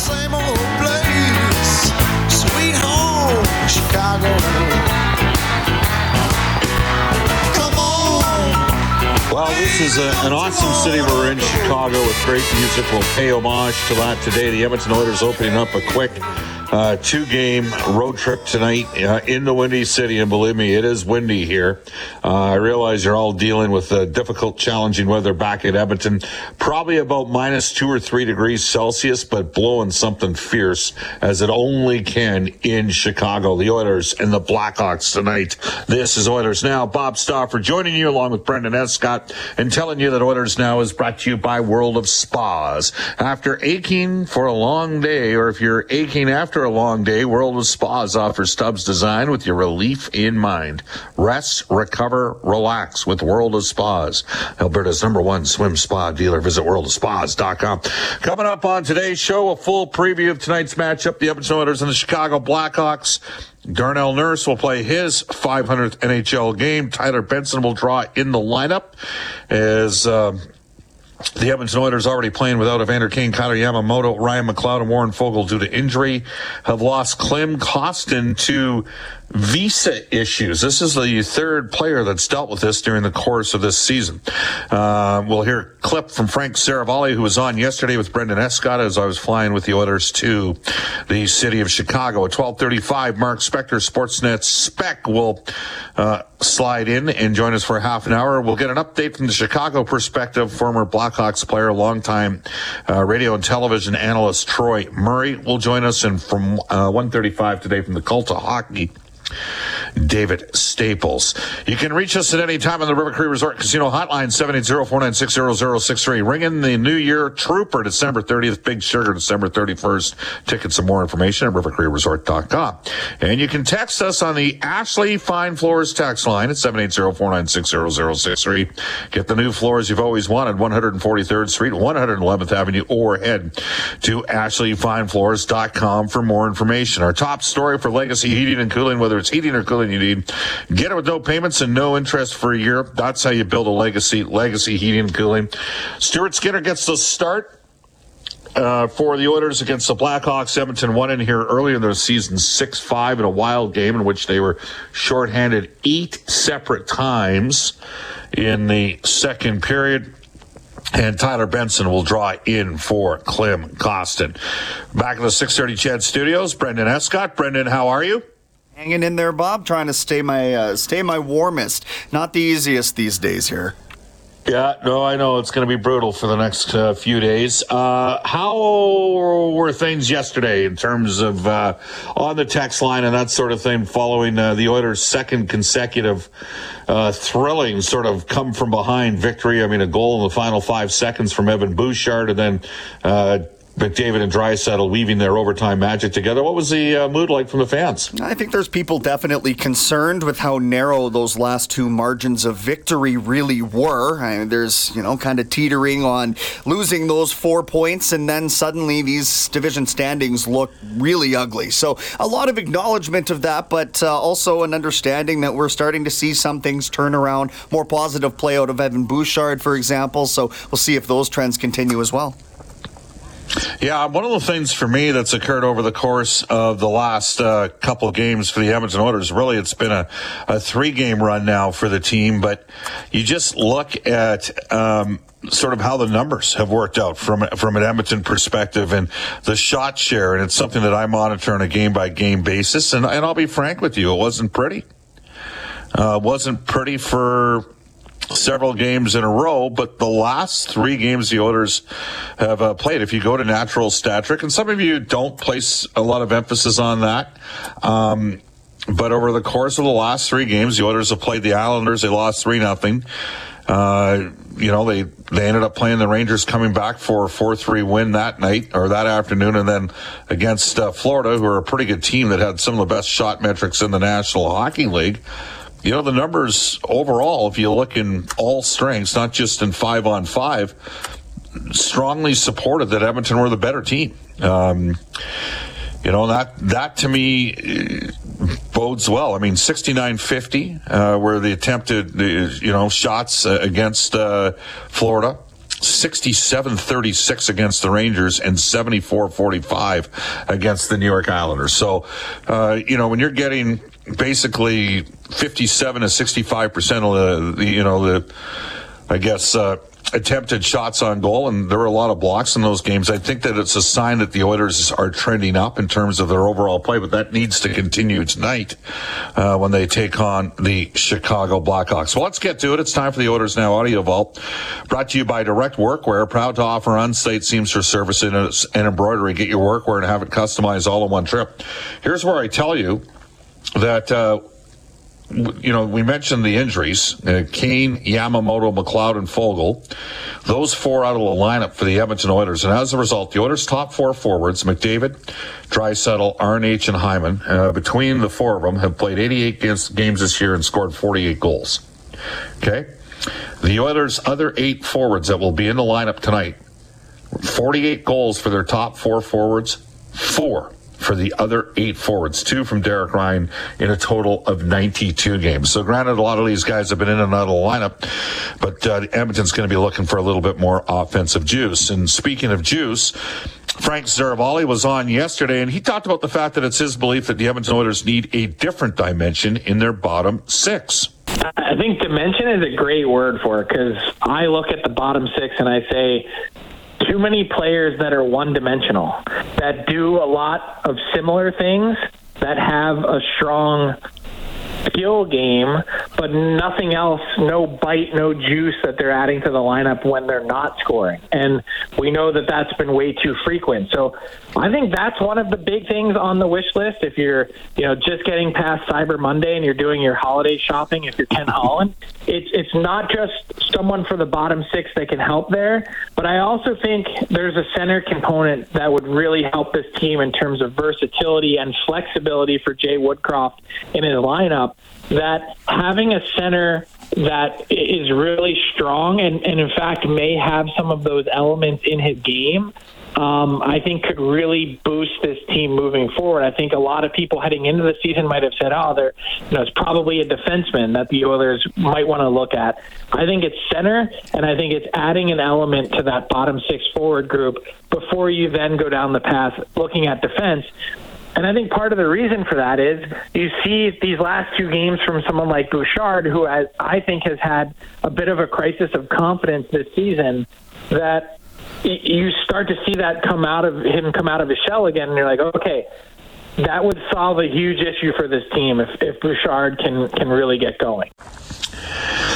Same this is a, an awesome city. We're in Chicago with great music. We'll pay homage to that today. The Edmonton Oilers opening up a quick uh, two game road trip tonight uh, in the Windy City. And believe me, it is windy here. Uh, I realize you're all dealing with uh, difficult, challenging weather back at Edmonton. Probably about minus two or three degrees Celsius, but blowing something fierce as it only can in Chicago. The Oilers and the Blackhawks tonight. This is Oilers Now. Bob Stauffer joining you along with Brendan Escott and telling you that Oilers Now is brought to you by World of Spas. After aching for a long day, or if you're aching after a long day, World of Spas offers Stubbs design with your relief in mind. Rest, recover, relax with World of Spas. Alberta's number one swim spa dealer. Visit worldofspas.com. Coming up on today's show, a full preview of tonight's matchup, the Edmonton Oilers and the Chicago Blackhawks. Darnell Nurse will play his 500th NHL game. Tyler Benson will draw in the lineup as, um, the Edmonton Oilers already playing without Evander Kane, Connor Yamamoto, Ryan McLeod, and Warren Foegele due to injury. Have lost Klim Kostin to visa issues. This is the third player that's dealt with this during the course of this season. Uh, we'll hear a clip from Frank Seravalli, who was on yesterday with Brendan Escott as I was flying with the Oilers to the city of Chicago. At 1235, Mark Spector, Sportsnet Spec, will uh, slide in and join us for half an hour. We'll get an update from the Chicago perspective. Former Blackhawks player, longtime uh, radio and television analyst Troy Murray will join us. And from uh, 135 today from the Cult of Hockey, David Staples. You can reach us at any time on the River Cree Resort Casino Hotline, 780-496-0063. Ring in the New Year Trooper, December 30th, Big Sugar, December 31st. Tickets and more information at rivercreeresort.com. And you can text us on the Ashley Fine Floors text line at 780-496-0063. Get the new floors you've always wanted, 143rd Street, 111th Avenue, or head to ashleyfinefloors.com for more information. Our top story for Legacy Heating and Cooling, whether it's heating or cooling you need, get it with no payments and no interest for a year. That's how you build a legacy, legacy heating and cooling. Stuart Skinner gets the start. Uh, for the Oilers against the Blackhawks, Edmonton won in here earlier in their season 6-5 in a wild game in which they were shorthanded eight separate times in the second period. And Tyler Benson will draw in for Klim Kostin. Back in the 630 CHED Studios, Brendan Escott. Brendan, how are you? Hanging in there, Bob. Trying to stay my uh, stay my warmest. Not the easiest these days here. Yeah, no, I know it's going to be brutal for the next uh, few days. Uh, how were things yesterday in terms of uh, on the text line and that sort of thing following uh, the Oilers' second consecutive uh, thrilling sort of come from behind victory? I mean, a goal in the final five seconds from Evan Bouchard and then uh, McDavid and Draisaitl weaving their overtime magic together. What was the uh, mood like from the fans? I think there's people definitely concerned with how narrow those last two margins of victory really were. I mean, there's, you know, kind of teetering on losing those four points, and then suddenly these division standings look really ugly. So a lot of acknowledgement of that, but uh, also an understanding that we're starting to see some things turn around. More positive play out of Evan Bouchard, for example. So we'll see if those trends continue as well. Yeah, one of the things for me that's occurred over the course of the last uh, couple of games for the Edmonton Oilers, really it's been a, a three game run now for the team, but you just look at um, sort of how the numbers have worked out from from an Edmonton perspective and the shot share, and it's something that I monitor on a game by game basis. And, and I'll be frank with you, it wasn't pretty. Uh, wasn't pretty for several games in a row, but the last three games the Oilers have uh, played, if you go to natural stat trick, and some of you don't place a lot of emphasis on that, um, but over the course of the last three games, the Oilers have played the Islanders. They lost three nothing. Uh, you know, they, they ended up playing the Rangers coming back for a 4-3 win that night or that afternoon. And then against uh, Florida, who are a pretty good team that had some of the best shot metrics in the National Hockey League you know, the numbers overall, if you look in all strengths, not just in five on five, strongly supported that Edmonton were the better team. Um, you know, that, that to me uh, bodes well. I mean, 69-50 uh, were the attempted, you know, shots uh, against uh, Florida. 67-36 against the Rangers and 74-45 against the New York Islanders. So, uh, you know, when you're getting basically 57 to 65 percent of the, you know, the, I guess, uh, attempted shots on goal, and there were a lot of blocks in those games. I think that it's a sign that the Oilers are trending up in terms of their overall play, but that needs to continue tonight uh, when they take on the Chicago Blackhawks. Well, let's get to it. It's time for the Oilers Now Audio Vault, brought to you by Direct Workwear, proud to offer on-site seamstress service and embroidery. Get your workwear and have it customized all in one trip. Here's where I tell you that uh, you know, we mentioned the injuries uh, Kane, Yamamoto, McLeod, and Foegele. Those four out of the lineup for the Edmonton Oilers. And as a result, the Oilers' top four forwards, McDavid, Draisaitl, RNH, and Hyman, uh, between the four of them, have played 88 games, games this year and scored 48 goals. Okay? The Oilers' other eight forwards that will be in the lineup tonight, 48 goals for their top four forwards, four for the other eight forwards, two from Derek Ryan in a total of 92 games. So granted, a lot of these guys have been in and out of the lineup, but uh, Edmonton's going to be looking for a little bit more offensive juice. And speaking of juice, Frank Seravalli was on yesterday, and he talked about the fact that it's his belief that the Edmonton Oilers need a different dimension in their bottom six. I think dimension is a great word for it because I look at the bottom six and I say too many players that are one dimensional, that do a lot of similar things, that have a strong skill game, but nothing else, no bite, no juice that they're adding to the lineup when they're not scoring. And we know that that's been way too frequent. So I think that's one of the big things on the wish list. If you're, you know, just getting past Cyber Monday and you're doing your holiday shopping, if you're Ken Holland, it's it's not just someone for the bottom six that can help there, but I also think there's a center component that would really help this team in terms of versatility and flexibility for Jay Woodcroft in his lineup that having a center that is really strong and, and in fact may have some of those elements in his game um, I think could really boost this team moving forward. I think a lot of people heading into the season might have said, "Oh, there, you know, it's probably a defenseman that the Oilers might want to look at." I think it's center, and I think it's adding an element to that bottom six forward group before you then go down the path looking at defense. And I think part of the reason for that is you see these last two games from someone like Bouchard, who I, I think has had a bit of a crisis of confidence this season, that you start to see that come out of him come out of his shell again, and you're like, okay, that would solve a huge issue for this team if, if Bouchard can can really get going.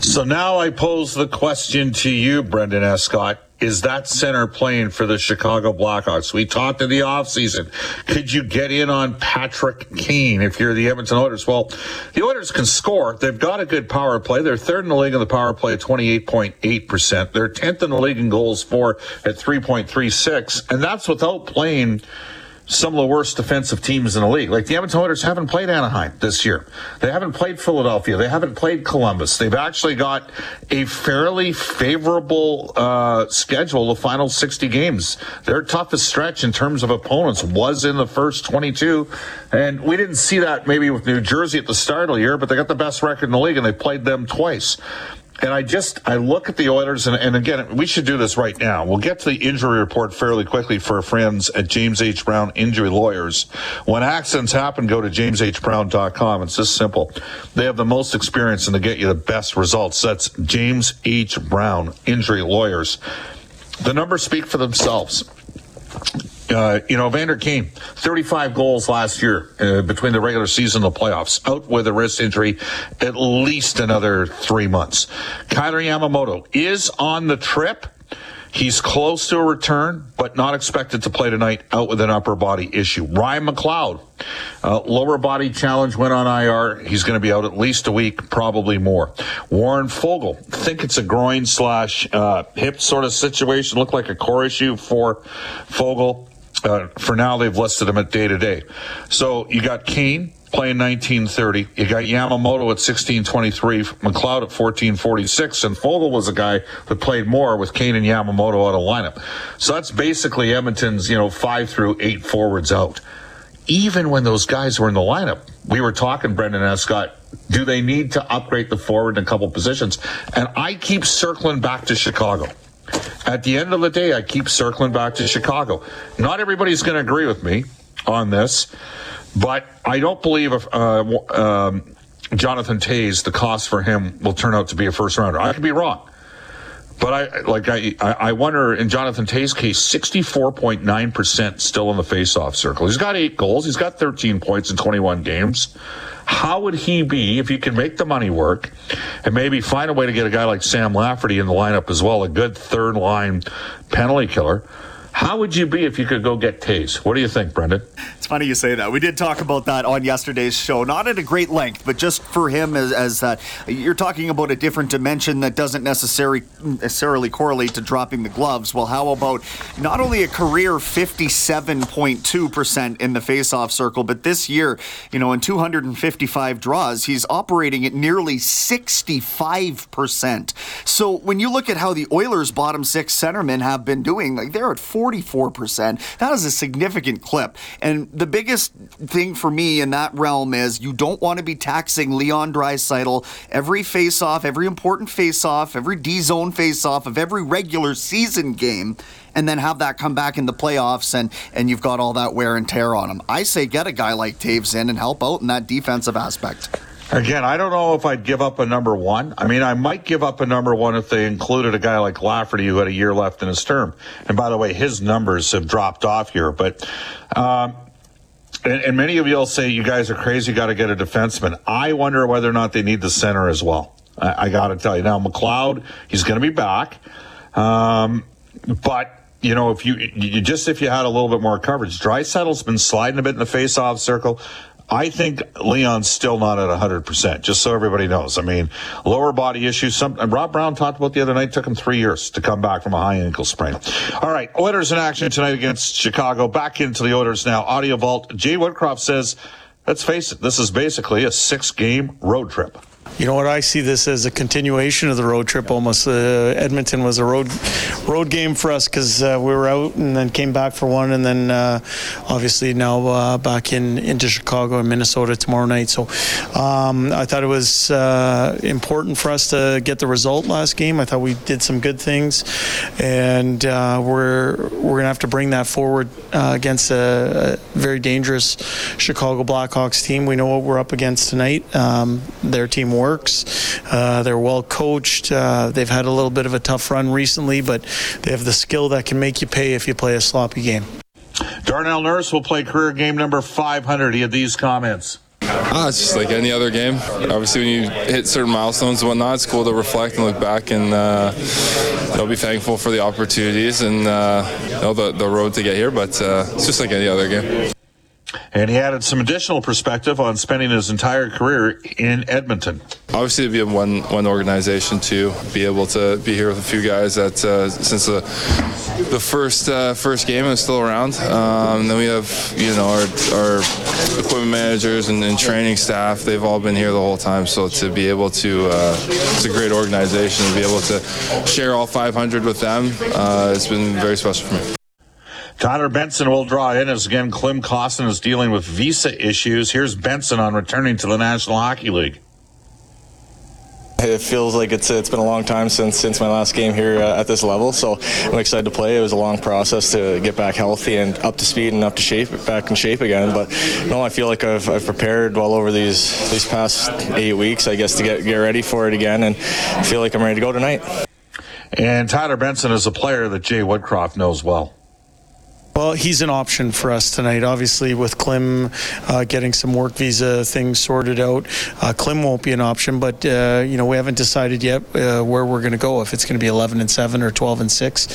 So now I pose the question to you, Brendan Escott. Is that center playing for the Chicago Blackhawks? We talked in the offseason. Could you get in on Patrick Kane if you're the Edmonton Oilers? Well, the Oilers can score. They've got a good power play. They're third in the league in the power play at 28.8%. They're 10th in the league in goals for at 3.36. And that's without playing some of the worst defensive teams in the league. Like the Edmonton Oilers haven't played Anaheim this year. They haven't played Philadelphia. They haven't played Columbus. They've actually got a fairly favorable uh, schedule the final 60 games. Their toughest stretch in terms of opponents was in the first 22. And we didn't see that maybe with New Jersey at the start of the year, but they got the best record in the league and they played them twice. And I just I look at the Oilers, and, and again, we should do this right now. We'll get to the injury report fairly quickly for our friends at James H. Brown Injury Lawyers. When accidents happen, go to jameshbrown.com. It's this simple. They have the most experience and they get you the best results. That's James H. Brown Injury Lawyers. The numbers speak for themselves. Uh, you know, Vander Kane, 35 goals last year uh, between the regular season and the playoffs, out with a wrist injury at least another three months. Kailer Yamamoto is on the trip. He's close to a return, but not expected to play tonight, out with an upper body issue. Ryan McLeod, uh, lower body challenge went on IR. He's going to be out at least a week, probably more. Warren Foegele, think it's a groin slash uh, hip sort of situation. Looked like a core issue for Foegele. Uh, for now, they've listed him at day to day. So you got Kane playing 1930. You got Yamamoto at 1623, McLeod at 1446, and Foegele was a guy that played more with Kane and Yamamoto out of lineup. So that's basically Edmonton's, you know, five through eight forwards out. Even when those guys were in the lineup, we were talking, Brendan Escott, do they need to upgrade the forward in a couple positions? And I keep circling back to Chicago. At the end of the day, I keep circling back to Chicago. Not everybody's going to agree with me on this, but I don't believe if, uh, um, Jonathan Toews, the cost for him will turn out to be a first rounder. I could be wrong. But I like I I wonder in Jonathan Toews' case, sixty four point nine percent still in the faceoff circle. He's got eight goals. He's got thirteen points in twenty one games. How would he be if you can make the money work and maybe find a way to get a guy like Sam Lafferty in the lineup as well, a good third line penalty killer? How would you be if you could go get Toews? What do you think, Brendan? It's funny you say that. We did talk about that on yesterday's show, not at a great length, but just for him as, as that you're talking about a different dimension that doesn't necessarily necessarily correlate to dropping the gloves. Well, how about not only a career 57.2% in the faceoff circle, but this year, you know, in 255 draws, he's operating at nearly 65%. So when you look at how the Oilers' bottom six centermen have been doing, like they're at 44%. That is a significant clip. And the biggest thing for me in that realm is you don't want to be taxing Leon Draisaitl every face-off, every important face-off, every D-zone face-off of every regular season game and then have that come back in the playoffs and and you've got all that wear and tear on him. I say get a guy like Toews in and help out in that defensive aspect. Again, I don't know if I'd give up a number one. I mean, I might give up a number one if they included a guy like Lafferty who had a year left in his term. And by the way, his numbers have dropped off here. But, um, and, and many of you will say, you guys are crazy, got to get a defenseman. I wonder whether or not they need the center as well. I, I got to tell you. Now, McLeod, he's going to be back. Um, but you know, if you, you just if you had a little bit more coverage, Draisaitl's been sliding a bit in the face-off circle. I think Leon's still not at 100%, just so everybody knows. I mean, lower body issues. Some, Rob Brown talked about the other night, took him three years to come back from a high ankle sprain. All right, Oilers in action tonight against Chicago. Back into the Oilers now. Audio Vault. Jay Woodcroft says, let's face it, this is basically a six game road trip. You know what? I see this as a continuation of the road trip. Almost, uh, Edmonton was a road road game for us because uh, we were out and then came back for one, and then uh, obviously now uh, back in into Chicago and Minnesota tomorrow night. So um, I thought it was uh, important for us to get the result last game. I thought we did some good things, and uh, we're we're gonna have to bring that forward against a, a, very dangerous Chicago Blackhawks team. We know what we're up against tonight. Um, their team works. Uh, they're well coached. Uh, they've had a little bit of a tough run recently, but they have the skill that can make you pay if you play a sloppy game. Darnell Nurse will play career game number 500. He had these comments. Ah, it's just like any other game. Obviously, when you hit certain milestones and whatnot, it's cool to reflect and look back and uh, you know, be thankful for the opportunities and uh, you know, the, the road to get here. But uh, it's just like any other game. And he added some additional perspective on spending his entire career in Edmonton. Obviously, to be in one one organization to be able to be here with a few guys that uh, since the the first uh, first game is still around. Um, then we have you know our our equipment managers and, and, training staff. They've all been here the whole time. So to be able to uh, it's a great organization to be able to share all 500 with them. Uh, it's been very special for me. Tyler Benson will draw in as again Klim Kostin is dealing with visa issues. Here's Benson on returning to the National Hockey League. It feels like it's it's been a long time since since my last game here uh, at this level, so I'm excited to play. It was a long process to get back healthy and up to speed and up to shape, back in shape again. But no, I feel like I've, I've prepared well over these these past eight weeks, I guess, to get get ready for it again, and I feel like I'm ready to go tonight. And Tyler Benson is a player that Jay Woodcroft knows well. Well, he's an option for us tonight. Obviously, with Klim uh, getting some work visa things sorted out, uh, Klim won't be an option. But uh, you know, we haven't decided yet uh, where we're going to go. If it's going to be 11 and seven or 12 and six.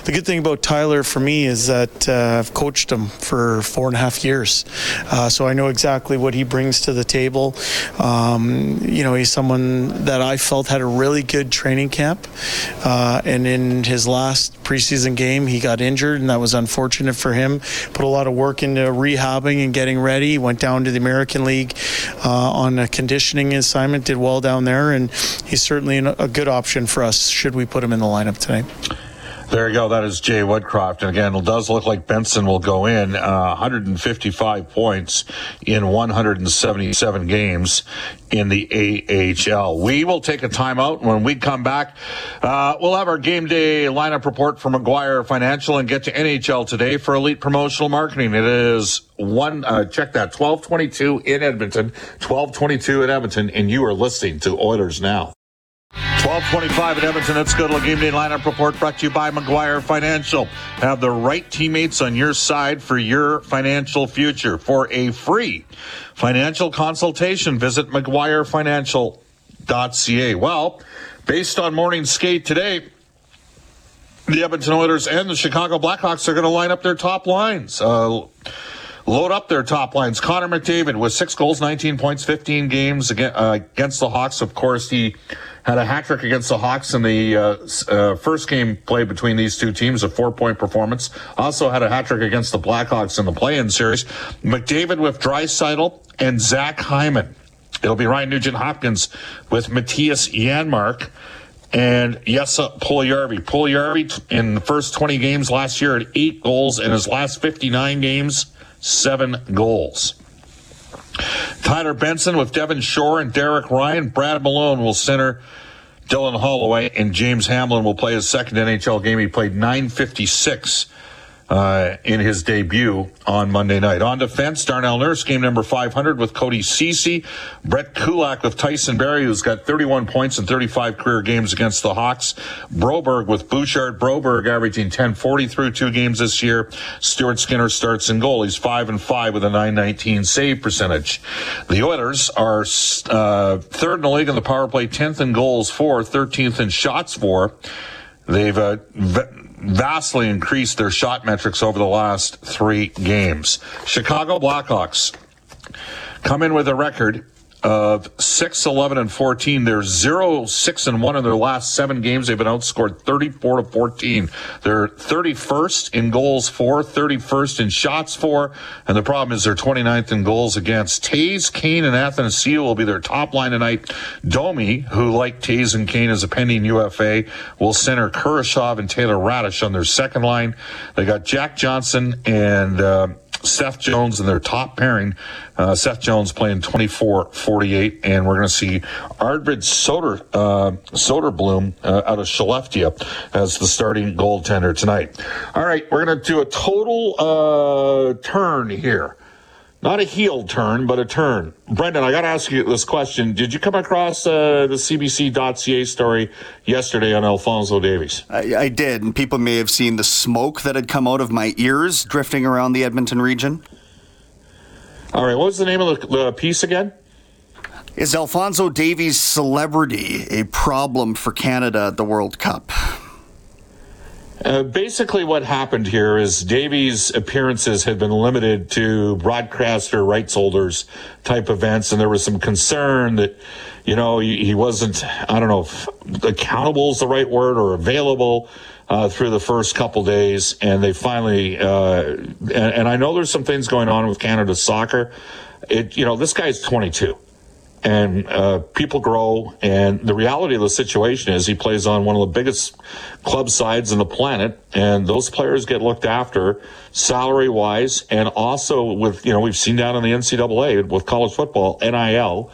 The good thing about Tyler for me is that uh, I've coached him for four and a half years, uh, so I know exactly what he brings to the table. Um, you know, he's someone that I felt had a really good training camp, and in his last preseason game, he got injured, and that was unfortunate for him. Put a lot of work into rehabbing and getting ready. Went down to the American League uh, on a conditioning assignment. Did well down there, and he's certainly a good option for us. Should we put him in the lineup tonight? There you go. That is Jay Woodcroft. And again, it does look like Benson will go in uh, 155 points in 177 games in the AHL. We will take a timeout. When we come back, uh, we'll have our game day lineup report for McGuire Financial and get to NHL today for Elite Promotional Marketing. It is one, uh, check that, 1222 in Edmonton, 1222 in Edmonton, and you are listening to Oilers Now. 1225 at Edmonton. Let's go to the game day lineup report brought to you by McGuire Financial. Have the right teammates on your side for your financial future. For a free financial consultation, visit McGuireFinancial.ca. Well, based on morning skate today, the Edmonton Oilers and the Chicago Blackhawks are going to line up their top lines. Uh, load up their top lines. Connor McDavid with six goals, 19 points, 15 games uh, against the Hawks. Of course, he had a hat trick against the Hawks in the uh, uh, first game played between these two teams, a four point performance. Also had a hat trick against the Blackhawks in the play in series. McDavid with Draisaitl and Zach Hyman. It'll be Ryan Nugent Hopkins with Mattias Janmark. And yes, uh, Puljujarvi. Puljujarvi in the first 20 games last year had eight goals. In his last 59 games, seven goals. Tyler Benson with Devin Shore and Derek Ryan. Brad Malone will center Dylan Holloway, and James Hamblin will play his second NHL game. He played 956 uh, in his debut on Monday night. On defense, Darnell Nurse, game number 500 with Cody Ceci. Brett Kulak with Tyson Barrie, who's got 31 points in 35 career games against the Hawks. Broberg with Bouchard. Broberg averaging 1040 through two games this year. Stuart Skinner starts in goal. He's 5 and 5 with a 919 save percentage. The Oilers are uh, third in the league in the power play, 10th in goals for, 13th in shots for. They've uh, vastly increased their shot metrics over the last three games. Chicago Blackhawks come in with a record of 6 11 and 14 they're 0 6 and 1 in their last 7 games. They've been outscored 34 to 14 they're 31st in goals for 31st in shots for and the problem is they're 29th in goals against Toews Kane and Athanasiou will be their top line tonight. Domi who like Toews and Kane is a pending UFA will center Kurashev and Taylor Raddysh on their second line. They got Jack Johnson and uh, Seth Jones and their top pairing. Uh, Seth Jones playing 24-48, and we're going to see Arvid Soder, uh, Söderblom uh, out of Skellefteå as the starting goaltender tonight. All right, we're going to do a total uh, turn here. Not a heel turn, but a turn. Brendan, I got to ask you this question. Did you come across uh, the CBC.ca story yesterday on Alphonso Davies? I, I, did, and people may have seen the smoke that had come out of my ears drifting around the Edmonton region. All right, what was the name of the, the piece again? Is Alphonso Davies' celebrity a problem for Canada at the World Cup? Uh, basically, what happened here is Davies' appearances had been limited to broadcaster rights holders type events, and there was some concern that, you know, he, he wasn't, I don't know if accountable is the right word or available. Uh, through the first couple days, and they finally, uh, and, and I know there's some things going on with Canada soccer. It, you know, this guy's 22 and uh, people grow. And the reality of the situation is he plays on one of the biggest club sides in the planet, and those players get looked after salary wise, and also with you know we've seen down in the NCAA with college football NIL.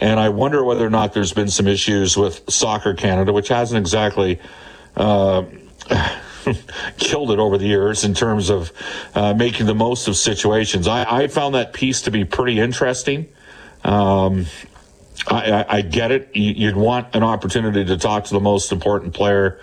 And I wonder whether or not there's been some issues with Soccer Canada, which hasn't exactly uh, killed it over the years in terms of uh, making the most of situations. I, I found that piece to be pretty interesting. Um, I, I, I get it. You- You'd want an opportunity to talk to the most important player.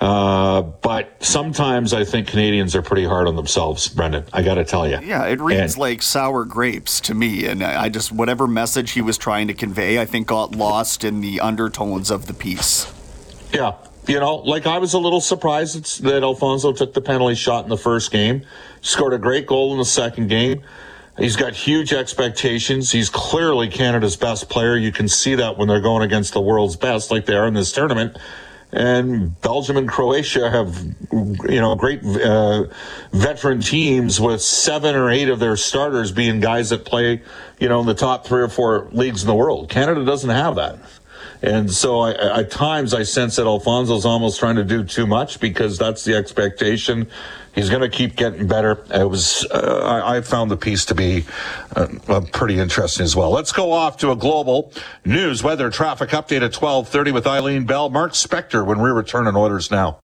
Uh, but sometimes I think Canadians are pretty hard on themselves, Brendan. I got to tell you. Yeah, it reads And- like sour grapes to me, and I just whatever message he was trying to convey, I think got lost in the undertones of the piece. Yeah. You know, like I was a little surprised that Alphonso took the penalty shot in the first game, scored a great goal in the second game. He's got huge expectations. He's clearly Canada's best player. You can see that when they're going against the world's best, like they are in this tournament. And Belgium and Croatia have, you know, great uh, veteran teams with seven or eight of their starters being guys that play, you know, in the top three or four leagues in the world. Canada doesn't have that. And so I, at times I sense that Alphonso's almost trying to do too much because that's the expectation. He's going to keep getting better. It was, uh, I, I found the piece to be uh, uh, pretty interesting as well. Let's go off to a global news weather traffic update at 1230 with Eileen Bell. Mark Spector when we return on Oilers Now.